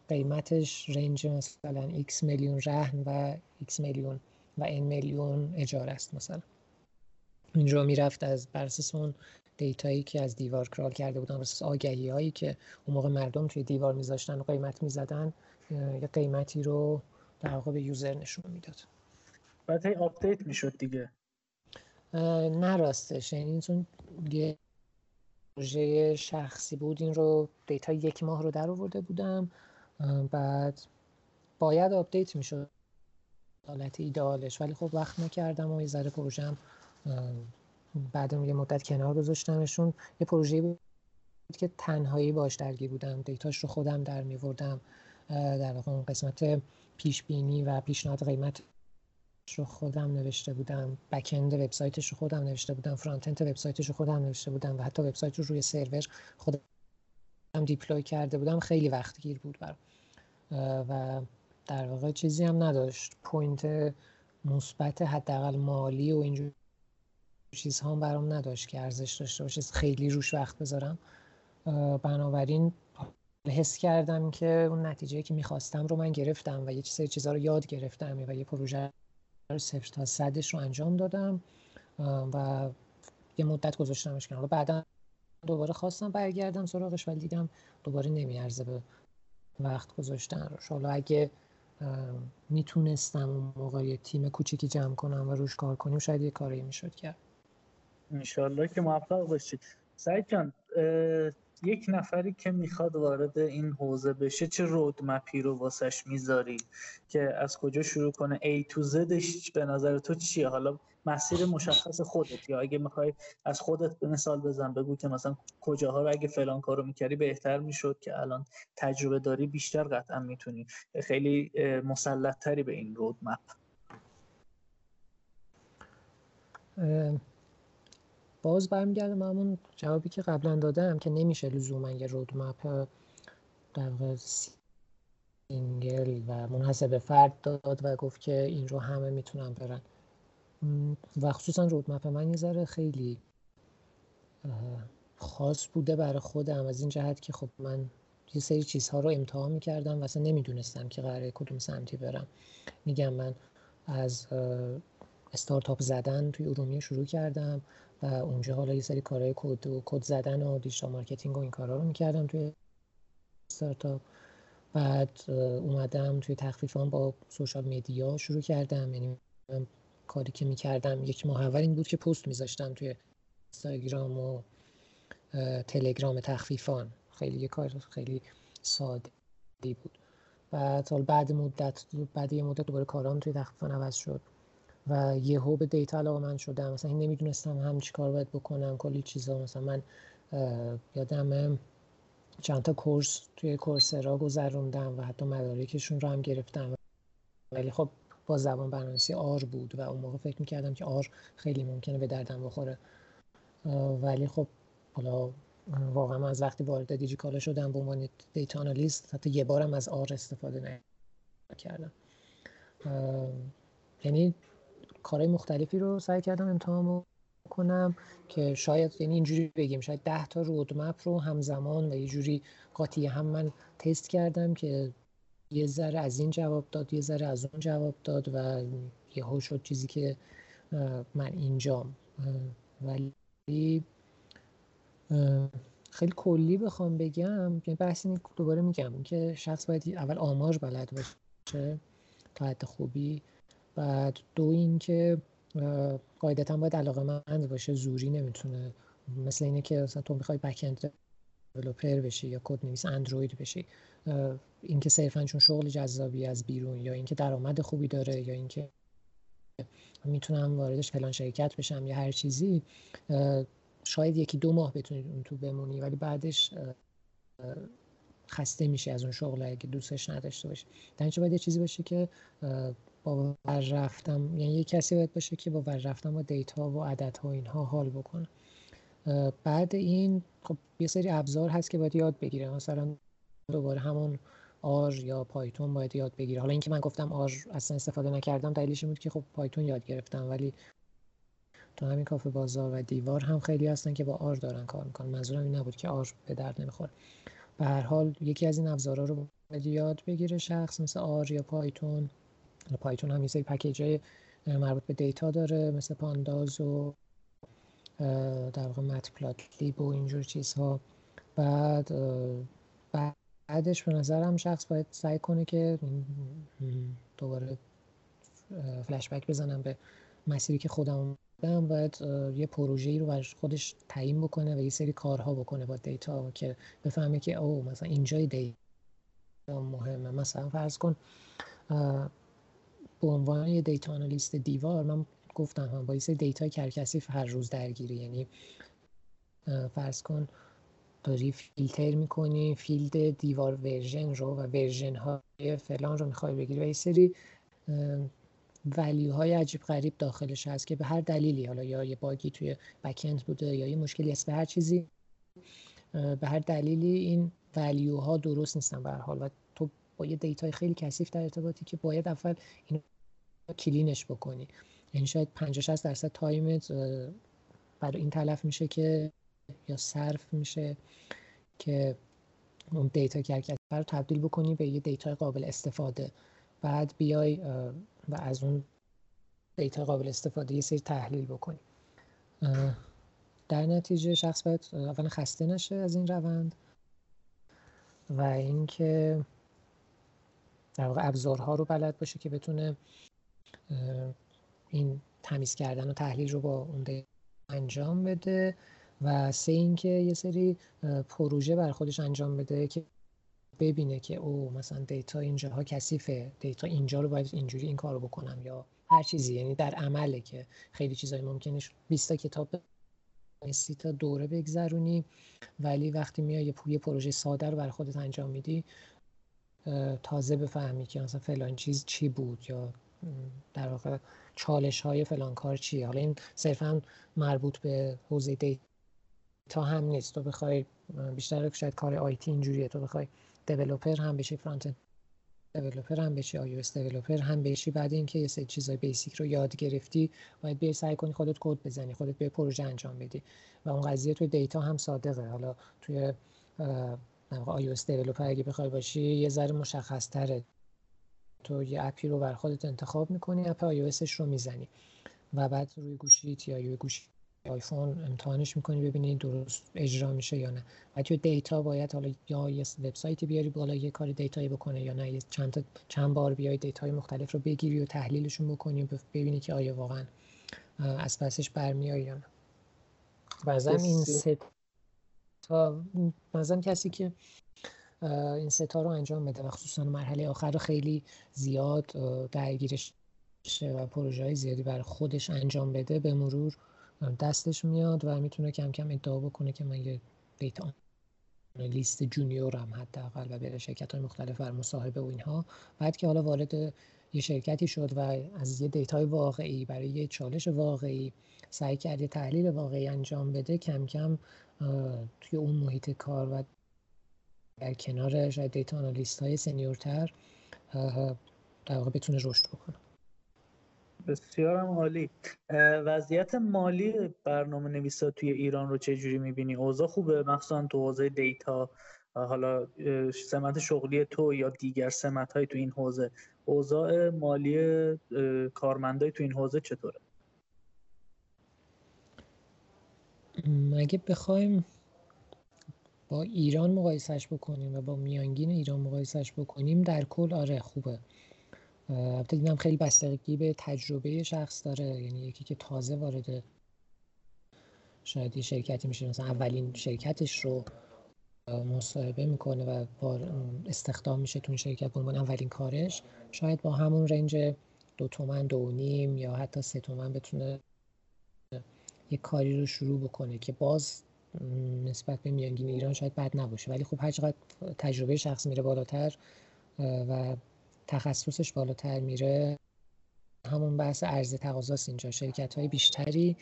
قیمتش رنج مثلا x میلیون رهن و x میلیون و n میلیون اجاره است مثلا. اینجا می‌رفت از بر اون data یی که از دیوار crawl کرده بودن بر آگهی هایی که اون موقع مردم توی دیوار میذاشتن و قیمت می‌زدن یه قیمتی رو در واقع به user نشون می‌داد. بعد هی update می‌شد دیگه. نه راستش. یعنی چون یه پروژه شخصی بود این رو data یک ماه رو در آورده بودم. بعد باید update می‌شد. حالت ایدالش ولی خب وقت نکردم و یه ذره پروژم بعد یه مدت کنار گذاشتمشون. یه پروژه بود که تنهایی باش درگیر بودم. data ش رو خودم در میوردم. در واقع اون قسمت پیش بینی و پیشنهاد قیمت رو خودم نوشته بودم. back-end وبسایتش رو خودم نوشته بودم. front-end وبسایتش رو خودم نوشته بودم و حتی وبسایت رو روی سرور خودم deploy کرده بودم. خیلی وقت گیر بود برام. و در واقع چیزی هم نداشت. پوینت مثبت حداقل مالی و اینجور چیزها هم برام نداشت که ارزش داشته باشه. خیلی روش وقت بذارم. بنابراین حس کردم که اون نتیجه که می‌خواستم رو من گرفتم و یه سری چیزها رو یاد گرفتم و یه پروژه رو صفر تا صدش رو انجام دادم. و یه مدت گذاشتمش کنم بعدا دوباره خواستم برگردم سراغش ولی دیدم دوباره نمیارزه به وقت گذاشتن روش حالا اگه می‌تونستم اون موقع یه تیم کوچیکی جمع کنم و روش کار کنیم شاید یه کاری می‌شد کرد. انشالله که موفق باشید سعید جان یک نفری که می‌خواد وارد این حوزه بشه چه رودمپی رو واسش می‌ذاری؟ که از کجا شروع کنه؟ A تو زدش به نظر تو چیه؟ حالا مسیر مشخص خودت یا اگه می‌خوای از خودت یه مثال بزن بگو که مثلا کجاها رو اگه فلان کارو می‌کردی بهتر می‌شد که الان تجربه داری بیشتر قطعا می‌تونی. خیلی مسلط تری به این roadmap باز برمیگردم همون جوابی که قبلا دادم که نمیشه لزوما یه roadmap در single و منحصر به فرد داد و گفت که این رو همه می‌تونن برن. و خصوصا roadmap من یه ذره خیلی خاص بوده برای خودم. از این جهت که خب من یه سری چیزها رو امتحان می‌کردم و اصلا نمی‌دونستم که قراره کدوم سمتی برم. میگم من از استارتاپ زدن توی ارومیه شروع کردم. و اونجا حالا یه سری کارهای کد و کد زدن و digital marketing و این کارا رو می‌کردم توی استارتاپ بعد اومدم توی تخفیفان با social media شروع کردم. یعنی کاری که می‌کردم یک ماه اول این بود که پست میذاشتم توی اینستاگرام و تلگرام تخفیفان. خیلی یه کار خیلی ساده بود. بعد بعد مدت بعد یه مدت دوباره کارام توی تخفیفان عوض شد. و یهو به دیتا علاقه من شدم. مثلا نمی‌دونستم هم چی کار باید بکنم کلی چیزا. مثلا من یادم چند تا کورس توی کورسرا گذروندم و حتی مدارکشون رو هم گرفتم. ولی خب با زبان برنامه‌نویسی آر بود و اون موقع فکر می‌کردم که آر خیلی ممکنه به دردم بخوره. ولی خب حالا واقعا از وقتی وارد دیجیکالا شدم به عنوان دیتا آنالیست حتی یه بارم از آر استفاده نکردم. یعنی کارهای مختلفی رو سعی کردم امتحان کنم که شاید یعنی اینجوری بگیم شاید ده تا رودمپ رو همزمان و یه جوری قاطی هم من تست کردم که یه ذره از این جواب داد یه ذره از اون جواب داد و یه شد چیزی که من اینجام. ولی خیلی کلی بخوام بگم یعنی بحث این دوباره میگم که شخص باید اول آمار بلد باشه تا حد خوبی بعد دو اینکه قاعدتا باید علاقه مند باشه زوری نمی‌تونه مثل اینه که مثلا تو می‌خوای بک اند دیولپر بشی یا کد نویس اندروید بشی. اینکه صرفا چون شغل جذابی از بیرون یا اینکه درآمد خوبی داره یا اینکه می‌تونم واردش فلان شرکت بشم یا هر چیزی شاید یکی دو ماه بتونی اون تو بمونی ولی بعدش خسته میشه از اون شغل اگه دوستش نداشته باشی. در باید یه چیزی باشه که با رفتم. یعنی یه کسی باید باشه که با رفتم با دیتا و عددها و اینها حال بکنه. بعد این خب یه سری ابزار هست که باید یاد بگیره. مثلا دوباره همون R یا Python باید یاد بگیره. حالا اینکه من گفتم R اصلا استفاده نکردم دلیلش بود که خب Python یاد گرفتم. ولی تو همین کافه بازار و دیوار هم خیلی هستن که با R دارن کار می‌کنن. منظورم این نبود که R به درد نمی‌خوره. به هر حال یکی از این ابزارها رو یاد بگیره شخص مثل R یا Python. Python هم یه سری package های مربوط به دیتا داره مثل پانداز و در واقع مت لیب و اینجور چیزها. بعد بعدش به نظرم شخص باید سعی کنه که دوباره فلشبک بزنم به مسیری که خودم بودم باید یه پروژه‌ای رو برای خودش تعیین بکنه و یه سری کارها بکنه با دیتا که بفهمه که او مثلا اینجای دیتا مهمه. مثلا فرض کن به عنوان یه data analyst دیوار من گفتم هم با data ی کثیف هر روز درگیری. یعنی فرض کن داری فیلتر می‌کنی field دیوار version رو و version های فلان رو می‌خوای بگیری و یه سری value های عجیب غریب داخلش هست که به هر دلیلی حالا یا یه bug ی توی backend بوده یا یه مشکلی هست به هر چیزی به هر دلیلی این value ها درست نیستن به هر حال. با یه data ی خیلی کثیف در ارتباطی که باید اول این clean ش بکنی. یعنی شاید 50 60 درصد تایمت برای این تلف میشه که یا صرف میشه که اون data که رو تبدیل بکنی به یه data قابل استفاده. بعد بیای و از اون data قابل استفاده یه سری تحلیل بکنی. در نتیجه شخص باید اولا خسته نشه از این روند و اینکه در واقع ابزارها رو بلد باشه که بتونه این تمیز کردن و تحلیل رو با اون انجام بده و سه اینکه یه سری پروژه بر خودش انجام بده که ببینه که او مثلا دیتا اینجاها کثیفه دیتا اینجا رو باید اینجوری این کار رو بکنم یا هر چیزی. یعنی در عمله که خیلی چیزایی ممکنه 20 تا کتاب سی تا دوره بگذرونی ولی وقتی میای یه پروژه ساده رو بر خودت انجام میدی تازه بفهمی که مثلا فلان چیز چی بود یا در واقع چالش های فلان کار چیه. حالا این صرفا مربوط به حوزه data هم نیست. تو بخوای بیشتر شاید کار IT اینجوریه. تو بخوای developer هم بشی front developer هم بشی iOS developer هم بشی. بعد اینکه یه سری چیزای basic رو یاد گرفتی باید بیای سعی کنی خودت کد بزنی خودت یه پروژه انجام بدی. و اون قضیه توی data هم صادقه. حالا توی iOS developer اگه بخوای باشی یه ذره مشخص تره تو یه اپی رو بر خودت انتخاب می‌کنی اپ آی رو می‌زنی. و بعد روی گوشیت یا روی گوشی آیفون امتحانش می‌کنی ببینی درست اجرا میشه یا نه. و تو data باید حالا یا یه وبسایتی بیاری بالا یه کار data یی بکنه یا نه. چند چند بار بیای data ی مختلف رو بگیری و تحلیلشون بکنی و ببینی که آیا واقعا از پسش برمیای یا نه. بعضا این سه تا مثلا کسی که این ستا رو انجام بده و خصوصا مرحله آخر رو خیلی زیاد درگیرش و پروژه های زیادی برای خودش انجام بده به مرور دستش میاد و می‌تونه کم کم ادعا بکنه که من یه دیتا لیست جونیورم حداقل و بره شرکت های مختلف بر مصاحبه و اینها. بعد که حالا وارد یه شرکتی شد و از یه data ی واقعی برای یه چالش واقعی سعی کرد یه تحلیل واقعی انجام بده کم کم توی اون محیط کار و در کنار شاید data analyst های senior تر در واقع بتونه رشد بکنه. بسیارم عالی. وضعیت مالی برنامه نویسا توی ایران رو چه جوری می‌بینی؟ اوضاع خوبه؟ مخصوصا تو حوزه data حالا سمت شغلی تو یا دیگر سمت های تو این حوزه؟ اوضاع مالی کارمندای تو این حوزه چطوره؟ اگه بخوایم با ایران مقایسش بکنیم و با میانگین ایران مقایسش بکنیم؟ در کل آره خوبه. البته اینم خیلی بستگی به تجربه شخص داره. یعنی یکی که تازه وارد شاید یه شرکتی میشه مثلا اولین شرکتش رو مصاحبه می‌کنه و استخدام میشه تو شرکت به عنوان اولین کارش شاید با همون رنج دو تومن دو نیم یا حتی سه تومن بتونه یه کاری رو شروع بکنه که باز نسبت به میانگین ایران شاید بد نباشه. ولی خب هر چقدر تجربه شخص میره بالاتر و تخصصش بالاتر میره همون بحث عرضه تقاضاست اینجا. شرکت های بیشتری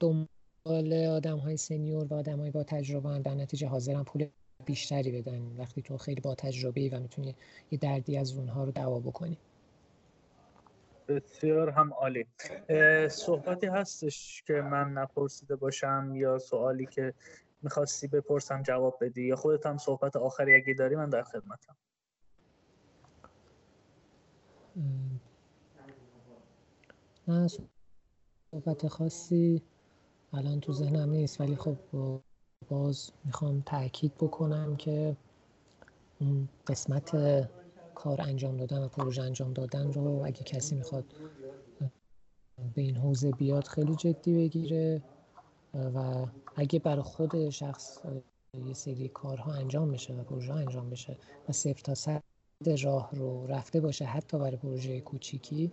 دنبال آدم های سنیور و آدم های با تجربه هم در نتیجه حاضرن پول بیشتری بدن. وقتی تو خیلی با تجربه و می‌تونی یه دردی از اونها رو دوا بکنی. بسیار هم عالی. صحبتی هستش که من نپرسیده باشم یا سوالی که می‌خواستی بپرسم جواب بدی یا خودت هم صحبت آخری اگه داری من در خدمتم. نه صحبت خاصی الان تو ذهنم نیست ولی خب باز می‌خوام تاکید بکنم که اون قسمت کار انجام دادن و پروژه انجام دادن رو اگه کسی می‌خواد به این حوزه بیاد خیلی جدی بگیره و اگه برای خود شخص یه سری کارها انجام بشه و پروژه انجام بشه و صفر تا صد راه رو رفته باشه حتی برای پروژه کوچیکی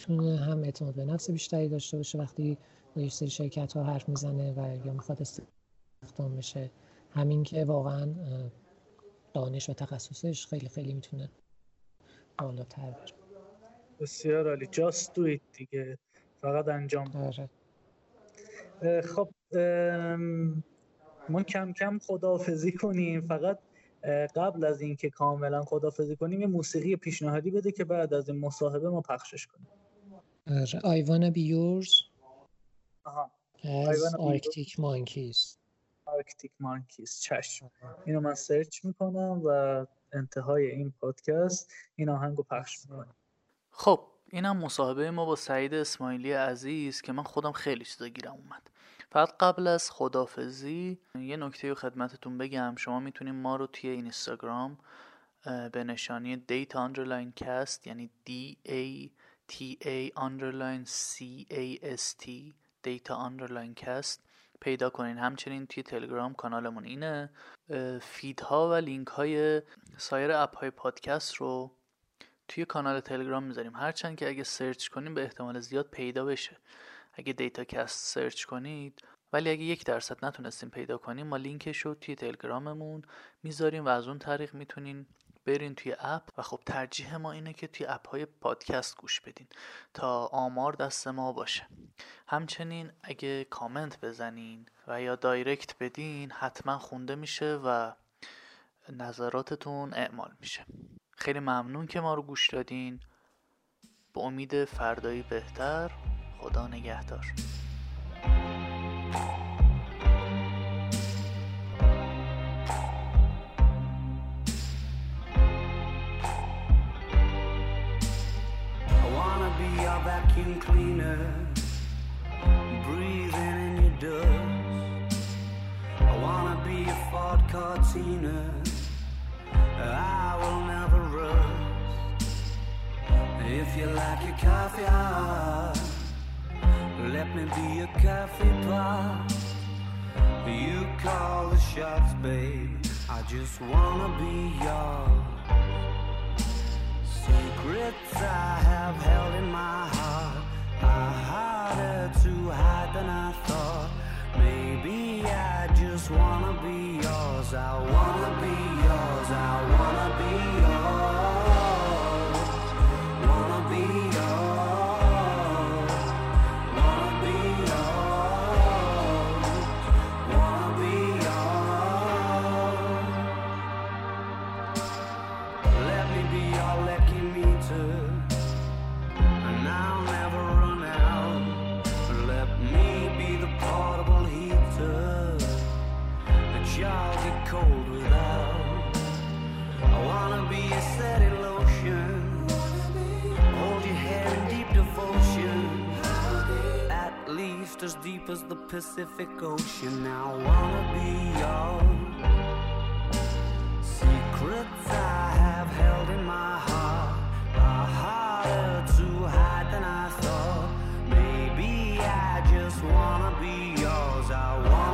می‌تونه هم اعتماد به نفس بیشتری داشته باشه. وقتی با یه سری شرکت ها حرف می‌زنه و یا می‌خواد استخدام بشه. همین که واقعا دانش و تخصصش خیلی خیلی می‌تونه بالاتر بره. بسیار عالی. جاست دویت دیگه. فقط انجام آره. خب ما کم کم خداحافظی کنیم. فقط قبل از اینکه کاملا خداحافظی کنیم یه موسیقی پیشنهادی بده که بعد از این مصاحبه ما پخشش کنیم. I wanna be yours آها از Arctic Monkeys Arctic Monkeys چشم. اینو من search می‌کنم و انتهای این پادکست این آهنگو پخش می‌کنم. خب اینم مصاحبه ما با سعید اسماعیلی عزیز که من خودم خیلی چیزا گیرم اومد. فقط قبل از خدافظی یه نکته رو خدمتتون بگم. شما می‌تونید ما رو توی اینستاگرام به نشانی data underline cast یعنی D A T A underline C A S T data underline cast پیدا کنین. همچنین توی تلگرام کانالمون اینه. feed ها و لینک های سایر اپ های پادکست رو توی کانال تلگرام می‌ذاریم. هرچند که اگه search کنیم به احتمال زیاد پیدا بشه. اگه دیتاکست search کنید ولی اگه یک درصد نتونستیم پیدا کنیم ما لینکش رو توی تلگراممون می‌ذاریم و از اون طریق می‌تونین برین توی app و خب ترجیح ما اینه که توی app های پادکست گوش بدین تا آمار دست ما باشه. همچنین اگه کامنت بزنین و یا direct بدین حتما خونده میشه و نظراتتون اعمال میشه. خیلی ممنون که ما رو گوش دادین. به امید فردایی بهتر خدا نگهدار. Vacuum cleaner, breathing in your dust. I wanna be a Ford Cortina, I will never rust. If you like your coffee hot, let me be a coffee pot. You call the shots, babe. I just wanna be yours. Secrets I have held in my harder to hide than I thought. Maybe I just wanna be yours. I wanna be yours. I wanna be yours. deep as the Pacific Ocean. I wanna be yours. Secrets I have held in my heart are harder to hide than I thought. Maybe I just wanna be yours. I wanna.